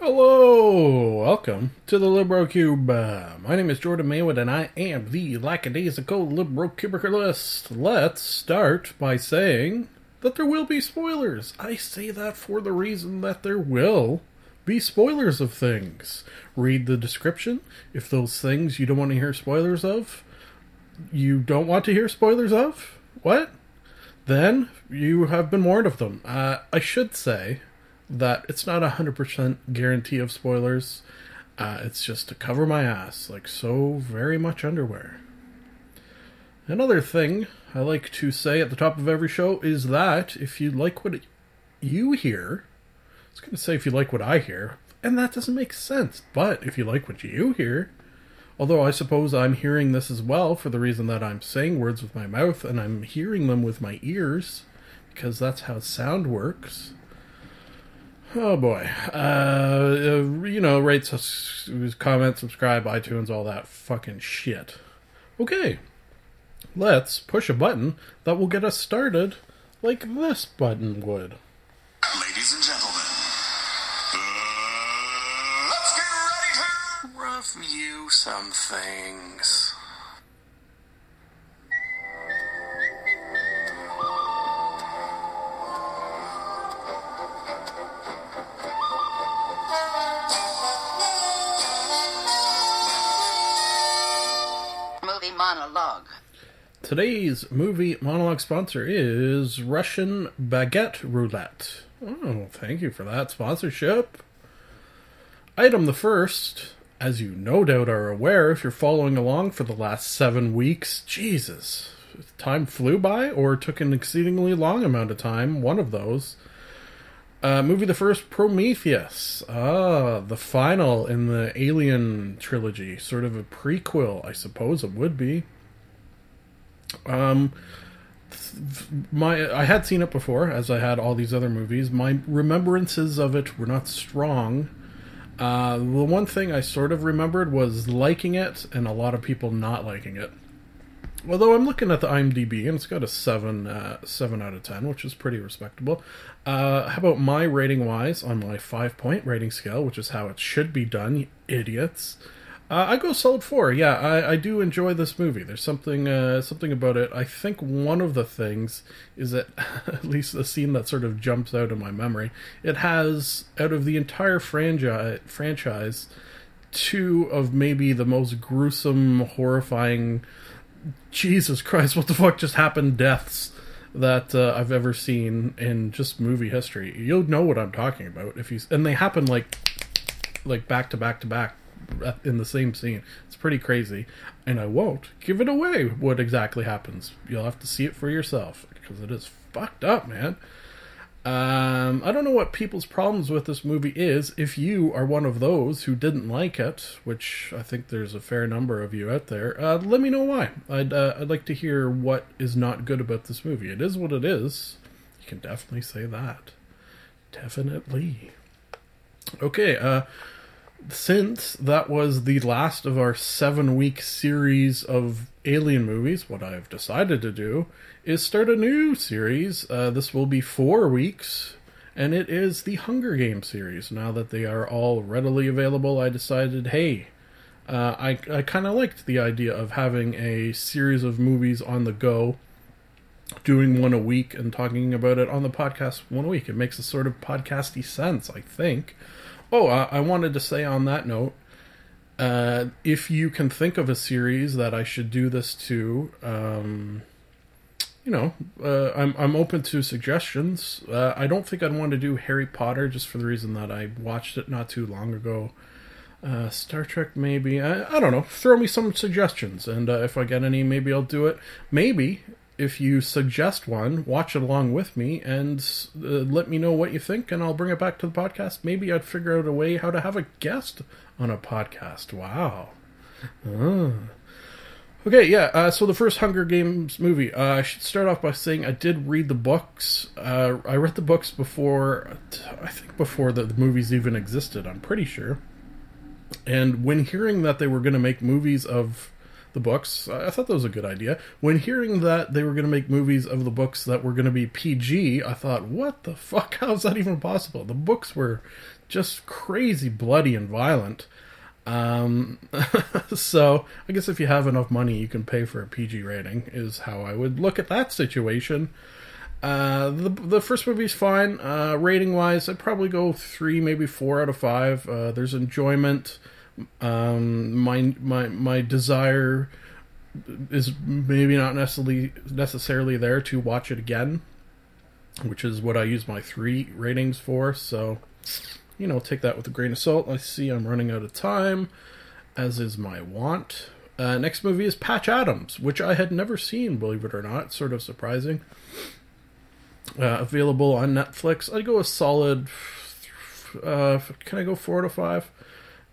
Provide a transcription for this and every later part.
Hello, welcome to the LibroCube. Uh, my name is Jordan Maywood, and I am the lackadaisical Librocubicularist. Let's start by saying that there will be spoilers. I say that for the reason that there will be spoilers of things. Read the description. If those things you don't want to hear spoilers of, you don't want to hear spoilers of, what? Then you have been warned of them. Uh, I should say that it's not a hundred percent guarantee of spoilers. Uh, it's just to cover my ass, like so very much underwear. Another thing I like to say at the top of every show is that if you like what you hear, I was going to say if you like what I hear, and that doesn't make sense, but if you like what you hear, although I suppose I'm hearing this as well for the reason that I'm saying words with my mouth and I'm hearing them with my ears, because that's how sound works. Oh boy. Uh, you know, rate, comment, subscribe, iTunes, all that fucking shit. Okay. Let's push a button that will get us started like this button would. Ladies and gentlemen, uh, let's get ready to review some things. Monologue. Today's movie monologue sponsor is Russian Baguette Roulette. Oh, thank you for that sponsorship. Item the first, as you no doubt are aware if you're following along for the last seven weeks. Jesus, time flew by or took an exceedingly long amount of time, one of those. Uh, movie the first, Prometheus. Ah, the final in the Alien trilogy. Sort of a prequel, I suppose it would be. Um, my I had seen it before, as I had all these other movies. My remembrances of it were not strong. Uh, the one thing I sort of remembered was liking it, and a lot of people not liking it. Although I'm looking at the IMDb, and it's got a seven uh, seven out of ten, which is pretty respectable. Uh, how about my rating wise on my five point rating scale, which is how it should be done, idiots? Uh, I go solid four. Yeah, I, I do enjoy this movie. There's something uh, something about it. I think one of the things is that at least the scene that sort of jumps out of my memory. It has out of the entire franchise franchise two of maybe the most gruesome, horrifying. Jesus Christ! What the fuck just happened? Deaths that uh, I've ever seen in just movie history. You'll know what I'm talking about if you and they happen like like back to back to back in the same scene. It's pretty crazy, and I won't give it away what exactly happens. You'll have to see it for yourself because it is fucked up, man. Um, I don't know what people's problems with this movie is. If you are one of those who didn't like it, which I think there's a fair number of you out there, uh, let me know why. I'd uh, I'd like to hear what is not good about this movie. It is what it is. You can definitely say that. Definitely. Okay. Uh, since that was the last of our seven week series of alien movies, what I have decided to do is start a new series. Uh, this will be four weeks, and it is the Hunger Games series. Now that they are all readily available, I decided, hey, uh, I, I kind of liked the idea of having a series of movies on the go, doing one a week and talking about it on the podcast one a week. It makes a sort of podcasty sense, I think. Oh, uh, I wanted to say on that note, uh, if you can think of a series that I should do this to, um, you know, uh, I'm I'm open to suggestions. Uh, I don't think I'd want to do Harry Potter just for the reason that I watched it not too long ago. Uh, Star Trek, maybe. I, I don't know. Throw me some suggestions, and uh, if I get any, maybe I'll do it. Maybe if you suggest one, watch it along with me and uh, let me know what you think, and I'll bring it back to the podcast. Maybe I'd figure out a way how to have a guest on a podcast. Wow. Ah. Okay, yeah. Uh, so the first Hunger Games movie. Uh, I should start off by saying I did read the books. Uh, I read the books before, I think before the, the movies even existed. I'm pretty sure. And when hearing that they were going to make movies of the books, I thought that was a good idea. When hearing that they were going to make movies of the books that were going to be PG, I thought, what the fuck? How is that even possible? The books were just crazy bloody and violent. Um, so I guess if you have enough money, you can pay for a PG rating. Is how I would look at that situation. Uh, the the first movie's fine. Uh, rating wise, I'd probably go three, maybe four out of five. Uh, there's enjoyment. Um, my my my desire is maybe not necessarily necessarily there to watch it again, which is what I use my three ratings for. So, you know, take that with a grain of salt. I see I'm running out of time, as is my want. Uh, next movie is Patch Adams, which I had never seen, believe it or not. Sort of surprising. Uh, available on Netflix. I'd go a solid. Uh, can I go four to five?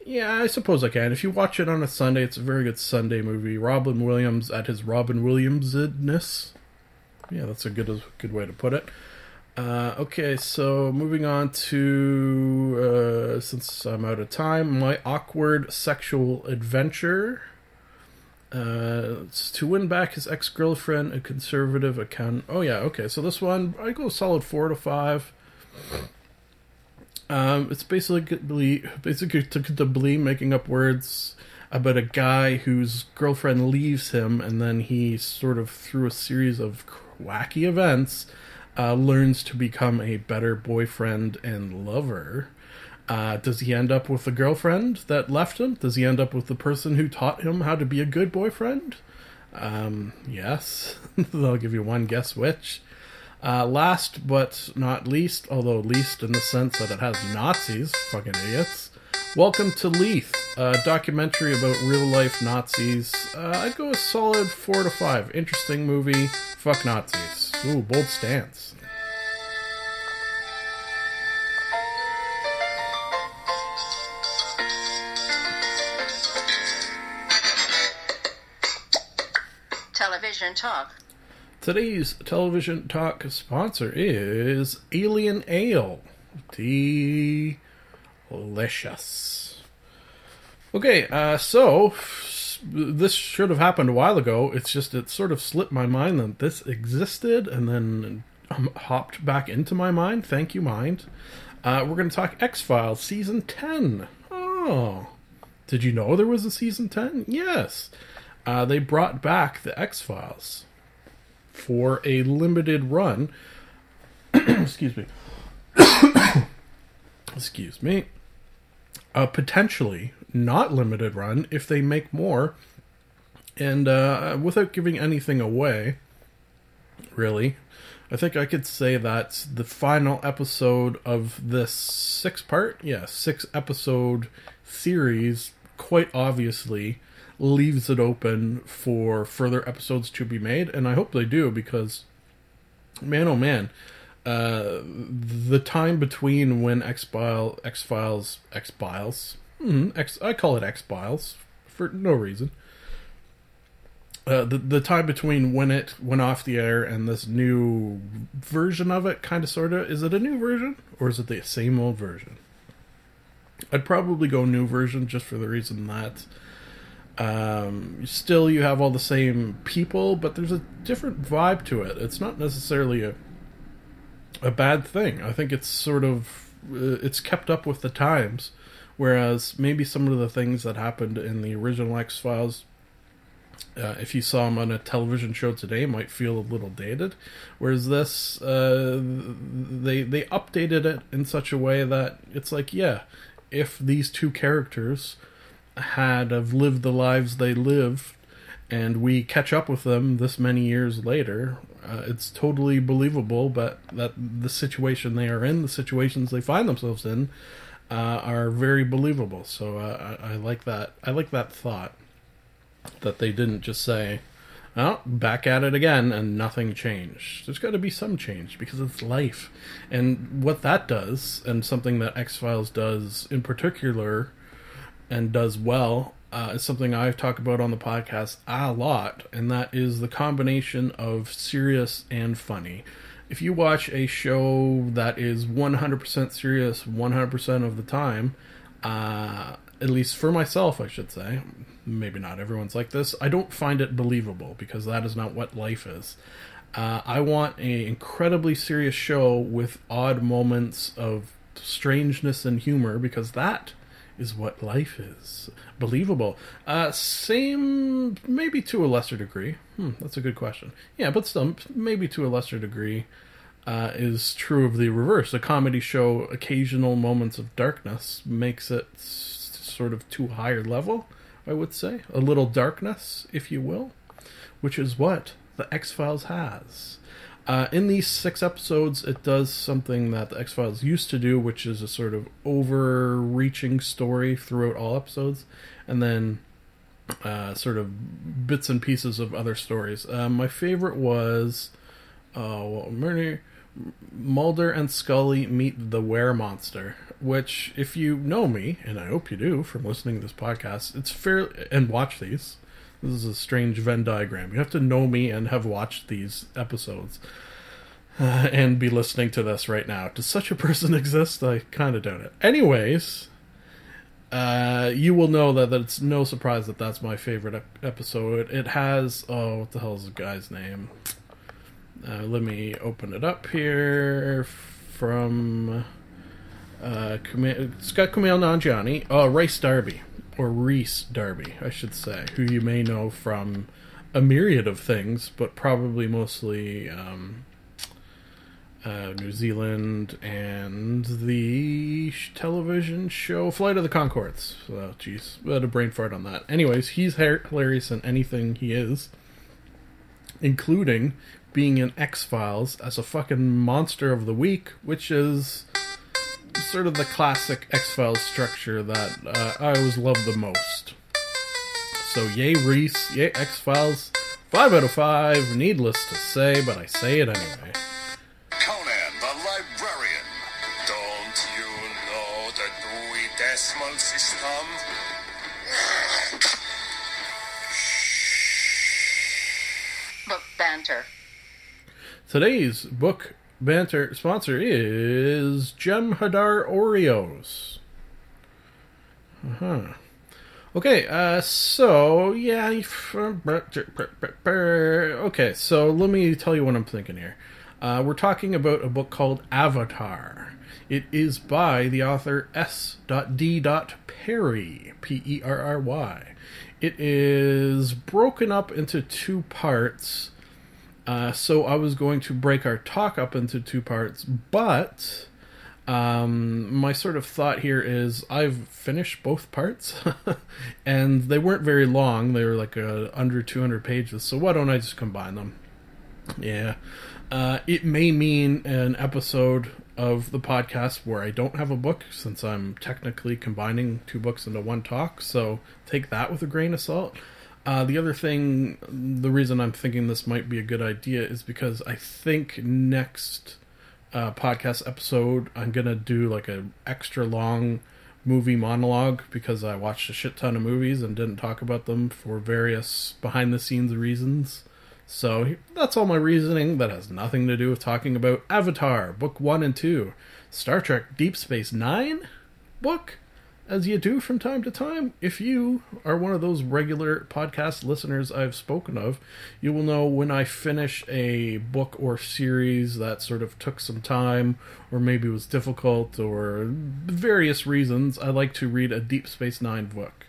Yeah, I suppose I can. If you watch it on a Sunday, it's a very good Sunday movie. Robin Williams at his Robin Williamsness. Yeah, that's a good good way to put it. Uh, okay, so moving on to uh, since I'm out of time, my awkward sexual adventure. Uh, to win back his ex girlfriend, a conservative accountant. Oh yeah, okay. So this one, I go solid four to five. Um, it's basically basically to Blee making up words about a guy whose girlfriend leaves him, and then he sort of through a series of wacky events uh, learns to become a better boyfriend and lover. Uh, does he end up with the girlfriend that left him? Does he end up with the person who taught him how to be a good boyfriend? Um, yes. They'll give you one guess which. Uh, last but not least, although least in the sense that it has Nazis, fucking idiots. Welcome to Leith, a documentary about real life Nazis. Uh, I'd go a solid four to five. Interesting movie. Fuck Nazis. Ooh, bold stance. Television talk. Today's television talk sponsor is Alien Ale. Delicious. Okay, uh, so this should have happened a while ago. It's just it sort of slipped my mind that this existed, and then um, hopped back into my mind. Thank you, mind. Uh, we're going to talk X Files season ten. Oh, did you know there was a season ten? Yes, uh, they brought back the X Files for a limited run. Excuse me. Excuse me. Potentially not limited run if they make more. And uh, without giving anything away, really, I think I could say that the final episode of this six part, yeah, six episode series, quite obviously leaves it open for further episodes to be made, and I hope they do because, man, oh man, uh, the time between when X Files, X Files, X Files, mm, X, I call it X Files for no reason. Uh, the the time between when it went off the air and this new version of it, kind of sort of, is it a new version or is it the same old version? I'd probably go new version just for the reason that um, still, you have all the same people, but there's a different vibe to it. It's not necessarily a a bad thing. I think it's sort of uh, it's kept up with the times, whereas maybe some of the things that happened in the original X Files. Uh, if you saw them on a television show today, might feel a little dated. Whereas this, uh, they they updated it in such a way that it's like, yeah, if these two characters had have lived the lives they lived and we catch up with them this many years later uh, it's totally believable but that the situation they are in the situations they find themselves in uh, are very believable so uh, I, I, like that i like that thought that they didn't just say "Oh, back at it again, and nothing changed. There's got to be some change because it's life. And what that does, and something that X Files does in particular and does well, uh, is something I've talked about on the podcast a lot, and that is the combination of serious and funny. If you watch a show that is 100% serious 100% of the time, uh, at least for myself, I should say, maybe not everyone's like this, I don't find it believable because that is not what life is. Uh, I want an incredibly serious show with odd moments of strangeness and humor because that is what life is. Believable. Uh, same, maybe to a lesser degree. Hmm, that's a good question. Yeah, but still, maybe to a lesser degree, uh, is true of the reverse. A comedy show, occasional moments of darkness makes it sort of too higher level, I would say. A little darkness, if you will, which is what the X Files has. Uh, in these six episodes, it does something that the X Files used to do, which is a sort of overreaching story throughout all episodes, and then uh, sort of bits and pieces of other stories. Uh, my favorite was uh, well, Murder, Mulder and Scully meet the Were Monster, which, if you know me, and I hope you do from listening to this podcast, it's fair and watch these. This is a strange Venn diagram. You have to know me and have watched these episodes. Uh, and be listening to this right now. Does such a person exist? I kind of doubt it. Anyways, uh, you will know that, that it's no surprise that that's my favorite ep- episode. It has oh, what the hell is the guy's name? Uh, let me open it up here from uh, Kuma- it's got Kumail Nanjiani, uh, Rice Darby or Rhys Darby, I should say, who you may know from a myriad of things, but probably mostly um, uh, New Zealand and the television show Flight of the Conchords. Oh, jeez, we had a brain fart on that. Anyways, he's hilarious in anything he is, including being in X Files as a fucking monster of the week, which is sort of the classic X Files structure that uh, I always love the most. So, yay, Rhys, yay, X Files. Five out of five, needless to say, but I say it anyway. Conan the Librarian. Don't you know the Dewey Decimal System? Book banter. Today's book banter sponsor is Jem'Hadar Oreos. Uh-huh. Okay, uh, so, yeah. Okay, so let me tell you what I'm thinking here. Uh, we're talking about a book called Avatar. It is by the author S.D. Perry, P E R R Y. It is broken up into two parts. Uh, so I was going to break our talk up into two parts, but um, my sort of thought here is I've finished both parts, and they weren't very long. They were like uh, under 200 pages. So why don't I just combine them? Yeah. Uh, it may mean an episode of the podcast where I don't have a book since I'm technically combining two books into one talk. So take that with a grain of salt. Uh, the other thing, the reason I'm thinking this might be a good idea is because I think next uh, podcast episode I'm gonna do like a extra long movie monologue because I watched a shit ton of movies and didn't talk about them for various behind the scenes reasons. So that's all my reasoning. That has nothing to do with talking about Avatar, Book 1 and 2, Star Trek Deep Space Nine book, as you do from time to time. If you are one of those regular podcast listeners I've spoken of, you will know when I finish a book or series that sort of took some time, or maybe was difficult, or various reasons, I like to read a Deep Space Nine book.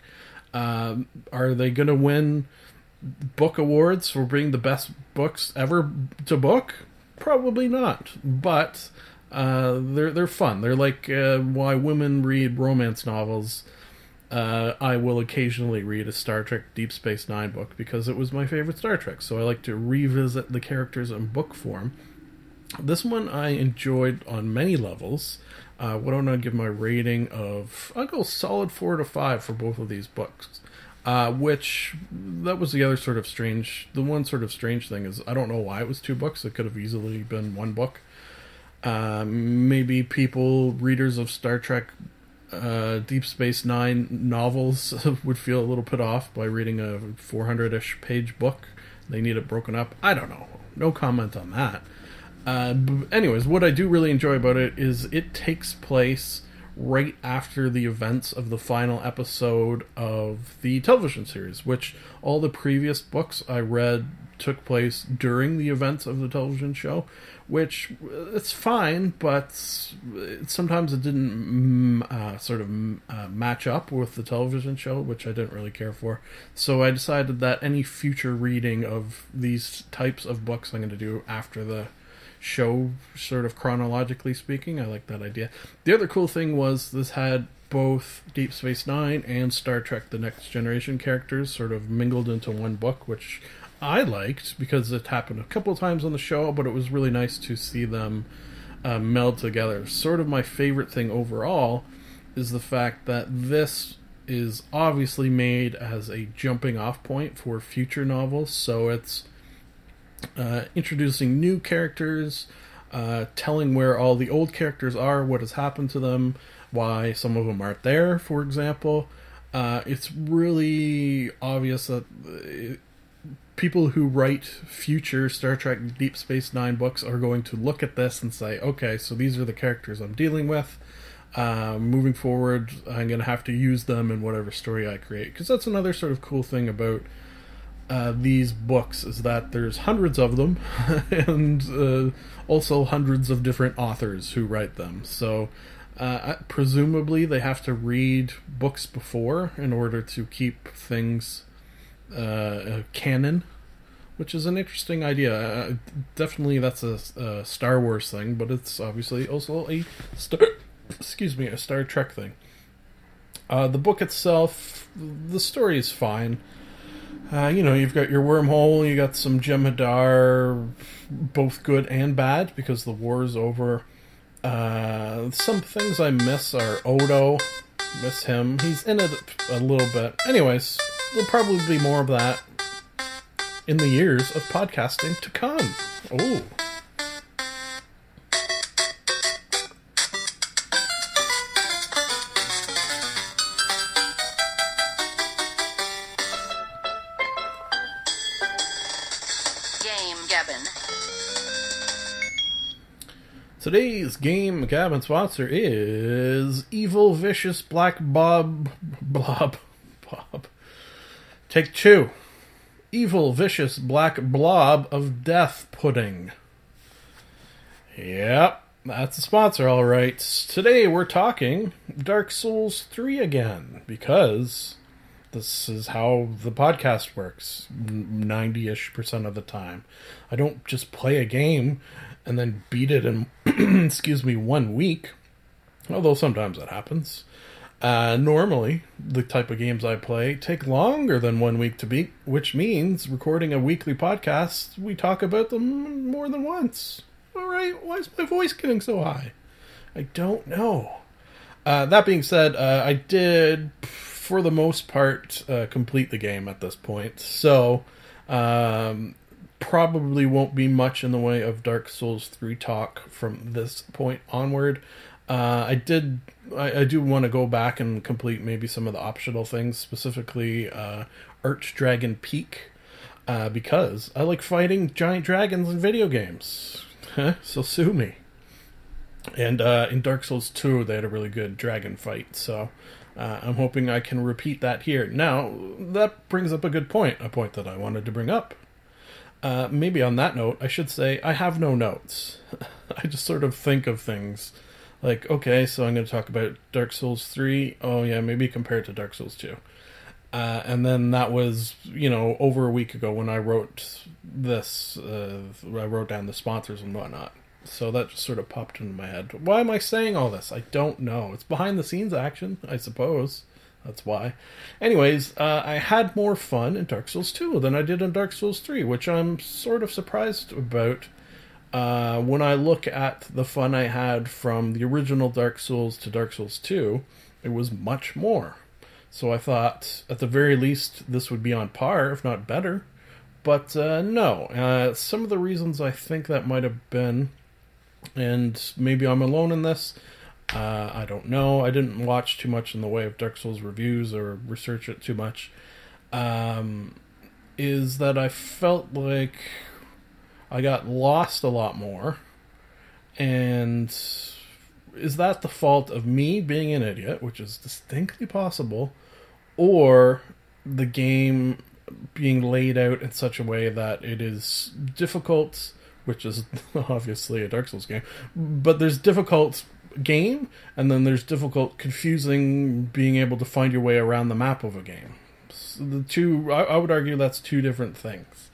Um, are they going to win book awards for being the best books ever to book? Probably not, but uh, they're they're fun. They're like uh, why women read romance novels. Uh, I will occasionally read a Star Trek Deep Space Nine book because it was my favorite Star Trek. So I like to revisit the characters in book form. This one I enjoyed on many levels. Uh, what don't I give my rating of? I'll go solid four to five for both of these books. Uh, which that was the other sort of strange. The one sort of strange thing is I don't know why it was two books. It could have easily been one book. Uh, maybe people, readers of Star Trek, uh, Deep Space Nine novels would feel a little put off by reading a 400 ish page book. They need it broken up. I don't know. No comment on that. Uh, anyways, what I do really enjoy about it is it takes place right after the events of the final episode of the television series, which all the previous books I read took place during the events of the television show, which uh, it's fine, but sometimes it didn't mm, uh, sort of mm, uh, match up with the television show, which I didn't really care for. So I decided that any future reading of these types of books I'm going to do after the show, sort of chronologically speaking. I like that idea. The other cool thing was this had both Deep Space Nine and Star Trek The Next Generation characters sort of mingled into one book, which I liked because it happened a couple of times on the show, but it was really nice to see them uh, meld together. Sort of my favorite thing overall is the fact that this is obviously made as a jumping off point for future novels, so it's uh, introducing new characters, uh, telling where all the old characters are, what has happened to them, why some of them aren't there, for example. Uh, it's really obvious that uh, people who write future Star Trek Deep Space Nine books are going to look at this and say, okay, so these are the characters I'm dealing with. Uh, moving forward, I'm going to have to use them in whatever story I create. Because that's another sort of cool thing about uh, these books is that there's hundreds of them, and uh, also hundreds of different authors who write them. So uh, presumably they have to read books before in order to keep things uh, uh, canon, which is an interesting idea. Uh, definitely, that's a, a, Star Wars thing, but it's obviously also a Star, excuse me, a Star Trek thing. Uh, the book itself, the story is fine. Uh, you know, you've got your wormhole, you got some Jem'Hadar, both good and bad because the war is over. Uh, some things I miss are Odo. Miss him. He's in it a little bit. Anyways, there'll probably be more of that in the years of podcasting to come. Oh. Game Gabbin. Today's game gabbin sponsor is Evil Vicious Black Bob Blob Bob. Take two. Evil Vicious Black Blob of Death Pudding. Yep, that's a sponsor, all right. Today we're talking Dark Souls 3 again because this is how the podcast works 90 ish percent of the time. I don't just play a game and then beat it in, excuse me, one week. Although sometimes that happens. Uh, normally, the type of games I play take longer than one week to beat, which means recording a weekly podcast, we talk about them more than once. All right, why is my voice getting so high? I don't know. Uh, that being said, uh, I did, for the most part, uh, complete the game at this point. So, um, probably won't be much in the way of Dark Souls 3 talk from this point onward. Uh, I did, I, I do want to go back and complete maybe some of the optional things, specifically uh, Archdragon Peak, uh, because I like fighting giant dragons in video games. so sue me. And uh, in Dark Souls 2, they had a really good dragon fight, so uh, I'm hoping I can repeat that here. Now, that brings up a good point, a point that I wanted to bring up. Uh, maybe on that note, I should say I have no notes. I just sort of think of things like, okay, so I'm going to talk about Dark Souls 3. Oh, yeah, maybe compare it to Dark Souls 2. Uh, and then that was, you know, over a week ago when I wrote this. Uh, I wrote down the sponsors and whatnot. So that just sort of popped into my head. Why am I saying all this? I don't know. It's behind the scenes action, I suppose. That's why. Anyways, uh, I had more fun in Dark Souls 2 than I did in Dark Souls 3, which I'm sort of surprised about uh, when I look at the fun I had from the original Dark Souls to Dark Souls 2. It was much more. So I thought, at the very least, this would be on par, if not better. But uh, no, uh, some of the reasons I think that might have been, and maybe I'm alone in this. Uh, I don't know. I didn't watch too much in the way of Dark Souls reviews or research it too much. Um, is that I felt like I got lost a lot more. And is that the fault of me being an idiot, which is distinctly possible, or the game being laid out in such a way that it is difficult, which is obviously a Dark Souls game, but there's difficult game, and then there's difficult, confusing being able to find your way around the map of a game. So the two, I, I would argue, that's two different things.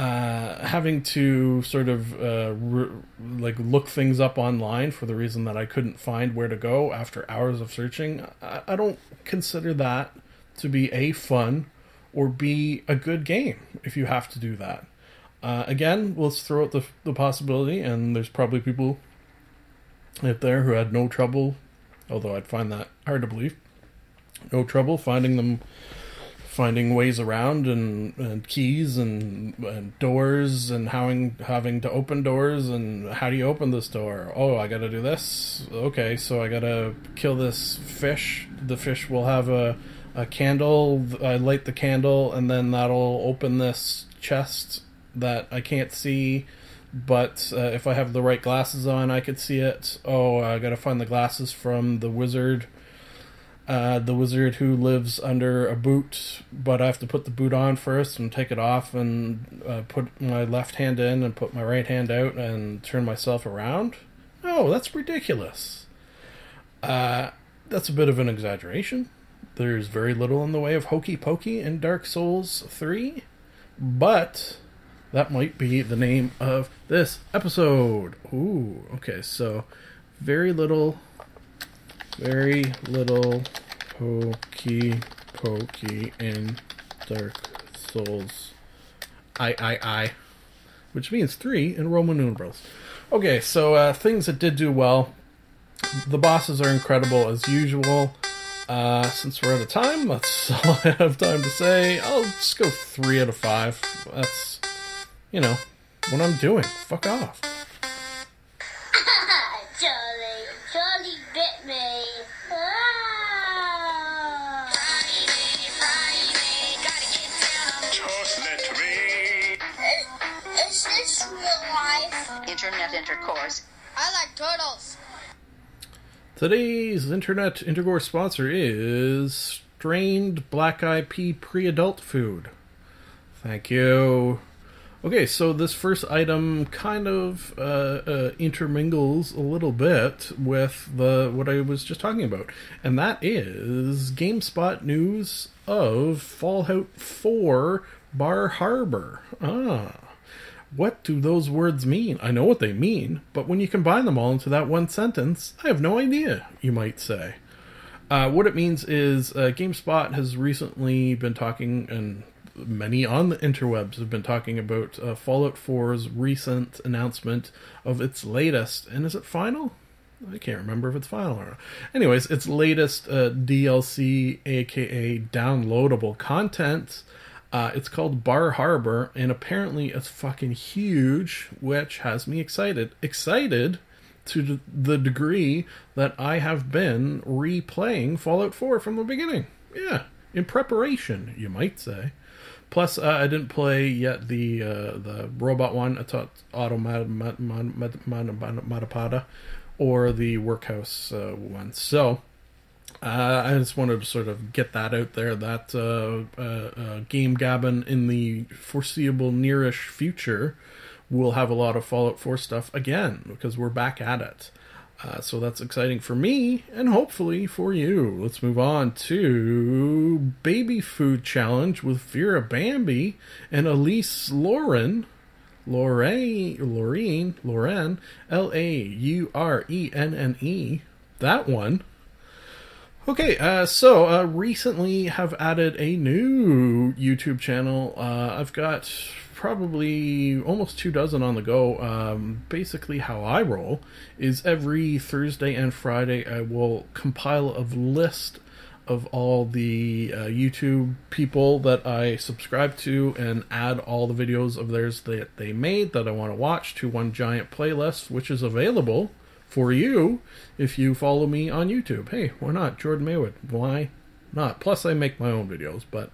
Uh, having to sort of uh, re- like look things up online for the reason that I couldn't find where to go after hours of searching, I, I don't consider that to be a fun or be a good game if you have to do that. Uh, again, let's throw out the, the possibility, and there's probably people out there who had no trouble, although I'd find that hard to believe, no trouble finding them, finding ways around and, and keys and, and doors and having having to open doors and how do you open this door? Oh, I got to do this. Okay, so I got to kill this fish. The fish will have a a candle. I light the candle, and then that'll open this chest that I can't see but uh, if I have the right glasses on, I could see it. Oh, I gotta find the glasses from the wizard. Uh, the wizard who lives under a boot, but I have to put the boot on first and take it off and uh, put my left hand in and put my right hand out and turn myself around. Oh, that's ridiculous. Uh, that's a bit of an exaggeration. There's very little in the way of hokey pokey in Dark Souls 3, but that might be the name of this episode. Ooh, okay, so very little, very little pokey pokey in Dark Souls. I, I, I. Which means three in Roman numerals. Okay, so uh, things that did do well. The bosses are incredible as usual. Uh, since we're out of time, that's all I have time to say. I'll just go three out of five. That's you know, what I'm doing. Fuck off. Internet intercourse. I like turtles. Today's internet intercourse sponsor is strained black pea pre adult food. Thank you. Okay, so this first item kind of uh, uh, intermingles a little bit with the what I was just talking about, and that is GameSpot news of Fallout 4 Bar Harbor. Ah, what do those words mean? I know what they mean, but when you combine them all into that one sentence, I have no idea. You might say. Uh, what it means is uh, GameSpot has recently been talking, and many on the interwebs have been talking about uh, Fallout 4's recent announcement of its latest, and is it final? I can't remember if it's final or not. Anyways, its latest uh, DLC, aka downloadable content. Uh, it's called Bar Harbor, and apparently it's fucking huge, which has me excited. Excited to the degree that I have been replaying Fallout 4 from the beginning. Yeah, in preparation, you might say. Plus, uh, I didn't play yet the uh, the robot one, Automatapada, or the Workhouse uh, one. So, uh, I just wanted to sort of get that out there. That uh, uh, uh, game gabbin in the foreseeable nearish future will have a lot of Fallout 4 stuff again because we're back at it. Uh, so that's exciting for me and hopefully for you. Let's move on to Baby Food Challenge with Vera Bambi and Elise Lauren. Lorraine, Lorraine, Lauren, L A U R E N N E. That one. Okay, uh, so uh, recently have added a new YouTube channel. Uh, I've got probably almost two dozen on the go. Um, basically, how I roll is every Thursday and Friday I will compile a list of all the uh, YouTube people that I subscribe to and add all the videos of theirs that they made that I want to watch to one giant playlist, which is available for you if you follow me on YouTube. Hey, why not? Jordan Maywood. Why not? Plus, I make my own videos, but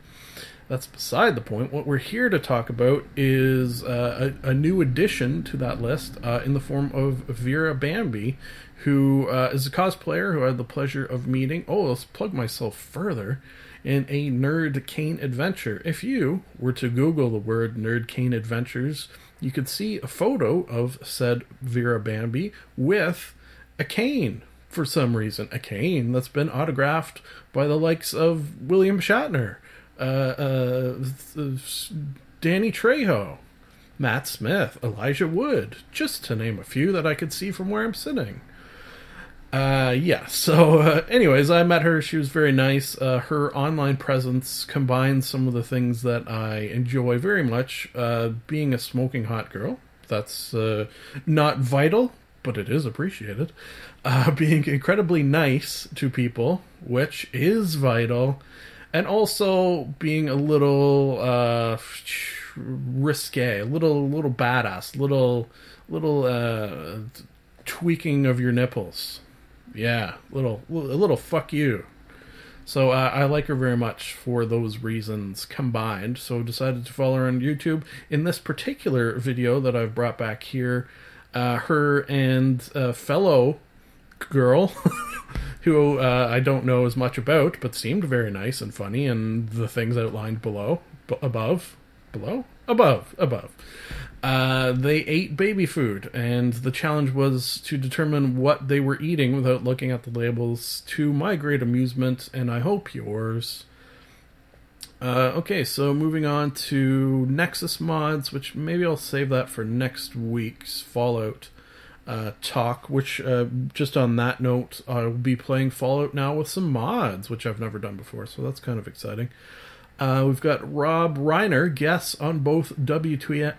that's beside the point. What we're here to talk about is uh, a, a, new addition to that list uh, in the form of Vera Bambi, who uh, is a cosplayer who I had the pleasure of meeting. Oh, let's plug myself further in a Nerd Cane adventure. If you were to Google the word Nerd Cane Adventures, you could see a photo of said Vera Bambi with a cane for some reason. A cane that's been autographed by the likes of William Shatner uh, uh, Danny Trejo, Matt Smith, Elijah Wood, just to name a few that I could see from where I'm sitting. Uh, yeah, so, uh, anyways, I met her. She was very nice. Uh, her online presence combines some of the things that I enjoy very much. Uh, being a smoking hot girl, that's uh, not vital, but it is appreciated. Uh, being incredibly nice to people, which is vital and also being a little uh, risque, a little little badass, little little uh, tweaking of your nipples. Yeah, little a little fuck you. So uh, I like her very much for those reasons combined. So decided to follow her on YouTube. In this particular video that I've brought back here, uh, her and a fellow girl who uh, I don't know as much about, but seemed very nice and funny, and the things outlined below, b- above, below, above, above. Uh, they ate baby food, and the challenge was to determine what they were eating without looking at the labels. To my great amusement, and I hope yours. Uh, okay, so moving on to Nexus mods, which maybe I'll save that for next week's Fallout uh, talk, which uh, just on that note, I'll be playing Fallout now with some mods, which I've never done before, so that's kind of exciting. Uh, we've got Rob Reiner, guests on both WTF,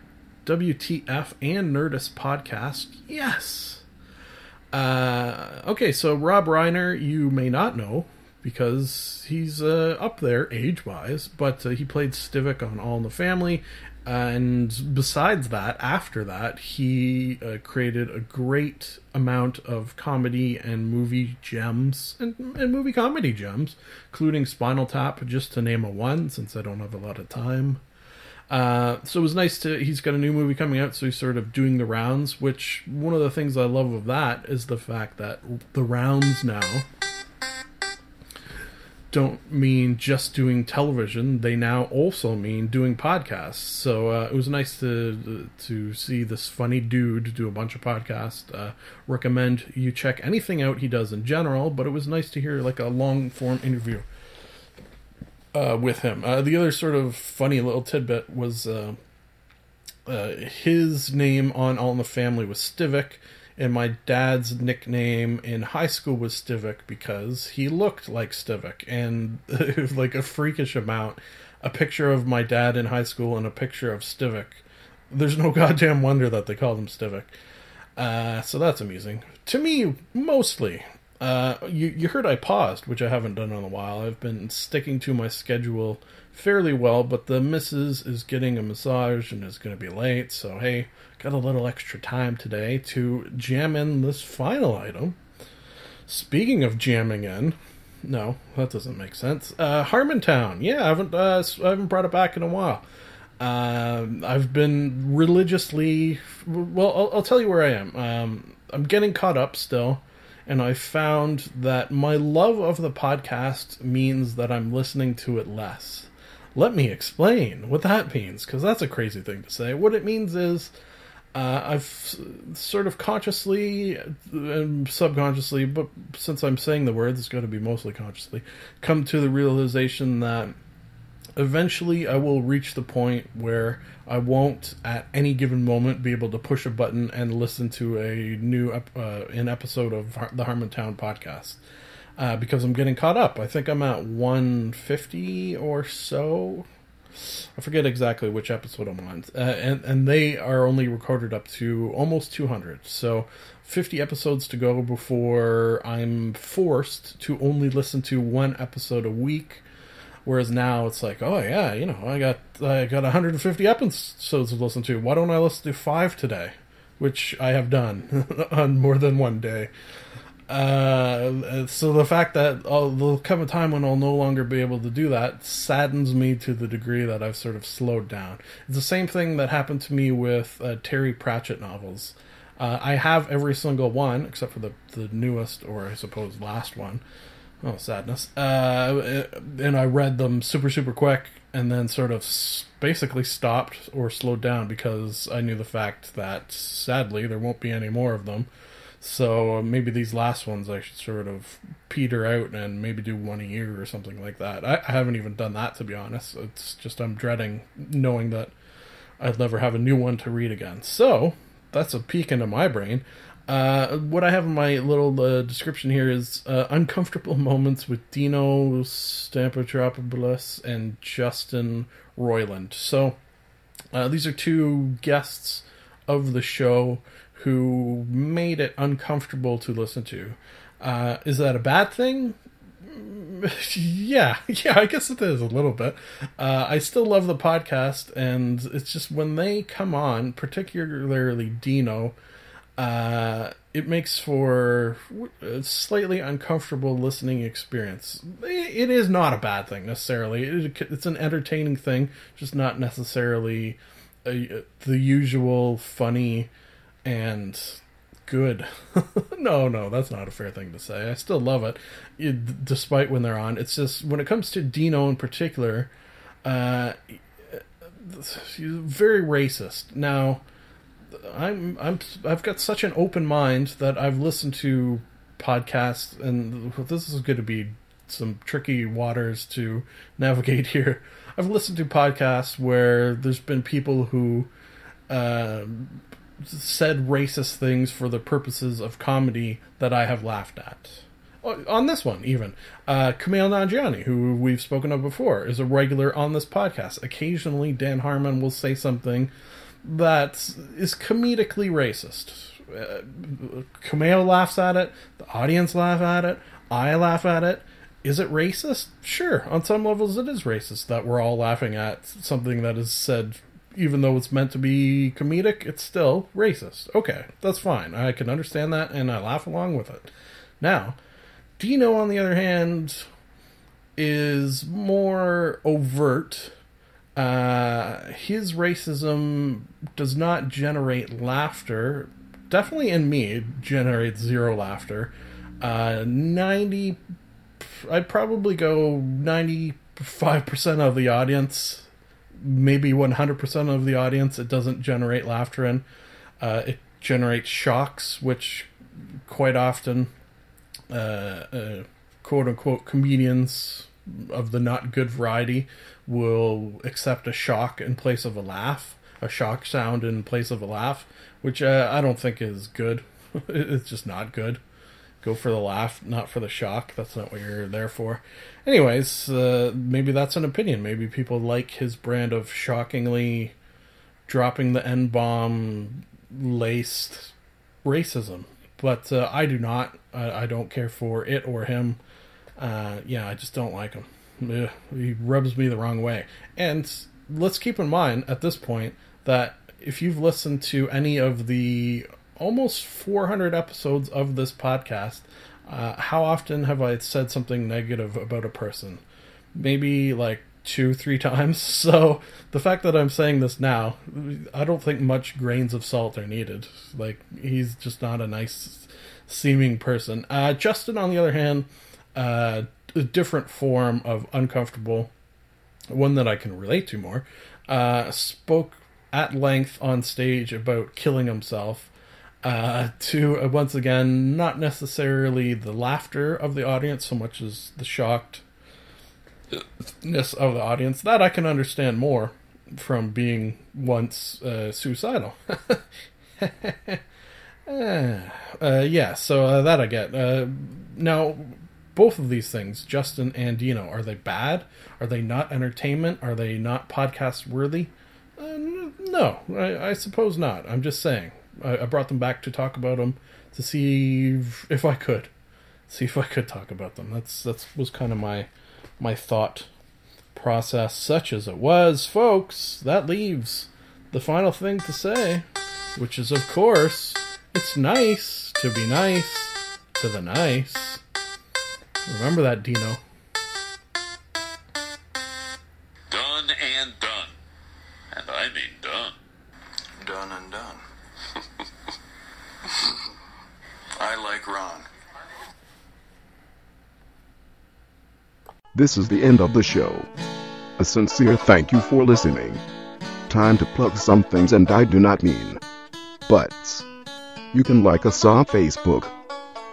WTF and Nerdist podcast. Yes. Uh, okay, so Rob Reiner, you may not know because he's uh, up there age wise, but uh, he played Stivic on All in the Family and besides that, after that, he uh, created a great amount of comedy and movie gems and, and, movie comedy gems, including Spinal Tap, just to name a one, since I don't have a lot of time. Uh, so it was nice to. He's got a new movie coming out, so he's sort of doing the rounds. Which one of the things I love of that is the fact that the rounds now don't mean just doing television. They now also mean doing podcasts. So uh, it was nice to to see this funny dude do a bunch of podcasts. Uh, recommend you check anything out he does in general, but it was nice to hear like a long form interview uh, with him. Uh, the other sort of funny little tidbit was uh, uh, his name on All in the Family was Stivic and my dad's nickname in high school was Stivic because he looked like Stivic, and like a freakish amount. A picture of my dad in high school and a picture of Stivic. There's no goddamn wonder that they called him Stivic. Uh, so that's amusing to me, mostly. Uh, you you heard I paused, which I haven't done in a while. I've been sticking to my schedule fairly well, but the missus is getting a massage and is going to be late. So hey, got a little extra time today to jam in this final item. Speaking of jamming in, no, that doesn't make sense. Uh, Harmontown, yeah, I haven't uh, I haven't brought it back in a while. Uh, I've been religiously well. I'll, I'll, tell you where I am. Um, I'm getting caught up still, and I found that my love of the podcast means that I'm listening to it less. Let me explain what that means, because that's a crazy thing to say. What it means is uh, I've sort of consciously and subconsciously, but since I'm saying the words, it's going to be mostly consciously, come to the realization that eventually I will reach the point where I won't, at any given moment, be able to push a button and listen to a new uh, an episode of the Harmontown podcast. Uh, because I'm getting caught up. I think I'm at 150 or so I forget exactly which episode I'm on, uh, and and they are only recorded up to almost 200. So 50 episodes to go before I'm forced to only listen to one episode a week. Whereas now it's like, oh yeah, you know, I got I got 150 episodes to listen to. Why don't I listen to five today? Which I have done on more than one day. Uh, so the fact that oh, there'll come a time when I'll no longer be able to do that saddens me to the degree that I've sort of slowed down. It's the same thing that happened to me with uh, Terry Pratchett novels. Uh, I have every single one except for the the newest, or I suppose last one. Oh, sadness. Uh, and I read them super super quick, and then sort of basically stopped or slowed down because I knew the fact that sadly there won't be any more of them. So uh, maybe these last ones I should sort of peter out and maybe do one a year or something like that. I, I haven't even done that to be honest. It's just I'm dreading knowing that I'd never have a new one to read again. So that's a peek into my brain. Uh, what I have in my little uh, description here is uh, uncomfortable moments with Dino Stamatopoulos and Justin Roiland. So uh, these are two guests of the show who made it uncomfortable to listen to. Uh, is that a bad thing? yeah, yeah, I guess it is a little bit. Uh, I still love the podcast, and it's just when they come on, particularly Dino, uh, it makes for a slightly uncomfortable listening experience. It is not a bad thing necessarily. it's an entertaining thing, just not necessarily a, the usual funny and good. no, no, that's not a fair thing to say. I still love it, it, despite when they're on. It's just when it comes to Dino in particular, uh, he's very racist. Now, I'm I'm I've got such an open mind that I've listened to podcasts, and this is going to be some tricky waters to navigate here. I've listened to podcasts where there's been people who. Uh, said racist things for the purposes of comedy that I have laughed at. On this one, even. Uh, Kumail Nanjiani, who we've spoken of before, is a regular on this podcast. Occasionally, Dan Harmon will say something that is comedically racist. Uh, Kumail laughs at it, the audience laugh at it, I laugh at it. Is it racist? Sure, on some levels it is racist that we're all laughing at something that is said even though it's meant to be comedic, it's still racist. Okay, that's fine. I can understand that and I laugh along with it. Now, Dino, on the other hand, is more overt. Uh, his racism does not generate laughter. Definitely in me, generates zero laughter. Uh, 90, I'd probably go 95% of the audience maybe 100% of the audience it doesn't generate laughter in. Uh, it generates shocks, which quite often, uh, uh, quote unquote, comedians of the not good variety will accept a shock in place of a laugh, a shock sound in place of a laugh, which uh, I don't think is good. it's just not good go for the laugh, not for the shock. That's not what you're there for. Anyways, uh, maybe that's an opinion. Maybe people like his brand of shockingly dropping the N bomb laced racism. But uh, I do not. I, I, don't care for it or him. Uh, yeah, I just don't like him. Ugh, he rubs me the wrong way. And let's keep in mind at this point that if you've listened to any of the almost 400 episodes of this podcast, uh, how often have I said something negative about a person? Maybe like two, three times. So the fact that I'm saying this now, I don't think much grains of salt are needed. Like, he's just not a nice seeming person. Uh, Justin, on the other hand, uh, a different form of uncomfortable, one that I can relate to more, uh, spoke at length on stage about killing himself uh, to uh, once again not necessarily the laughter of the audience so much as the shockedness of the audience. That I can understand more from being once uh, suicidal. uh, yeah, so uh, that I get. Uh, now, both of these things, Justin and Dino, are they bad? Are they not entertainment? Are they not podcast worthy? Uh, no, I, I suppose not. I'm just saying. I, I brought them back to talk about them to see if, if I could, see if I could talk about them. That's that's was kind of my my thought process, such as it was, folks. That leaves the final thing to say, which is, of course, it's nice to be nice to the nice. Remember that, Dino. Done and done. And I mean done. Done and done. I like Ron. This is the end of the show. A sincere thank you for listening. Time to plug some things, and I do not mean butts. You can like us on Facebook.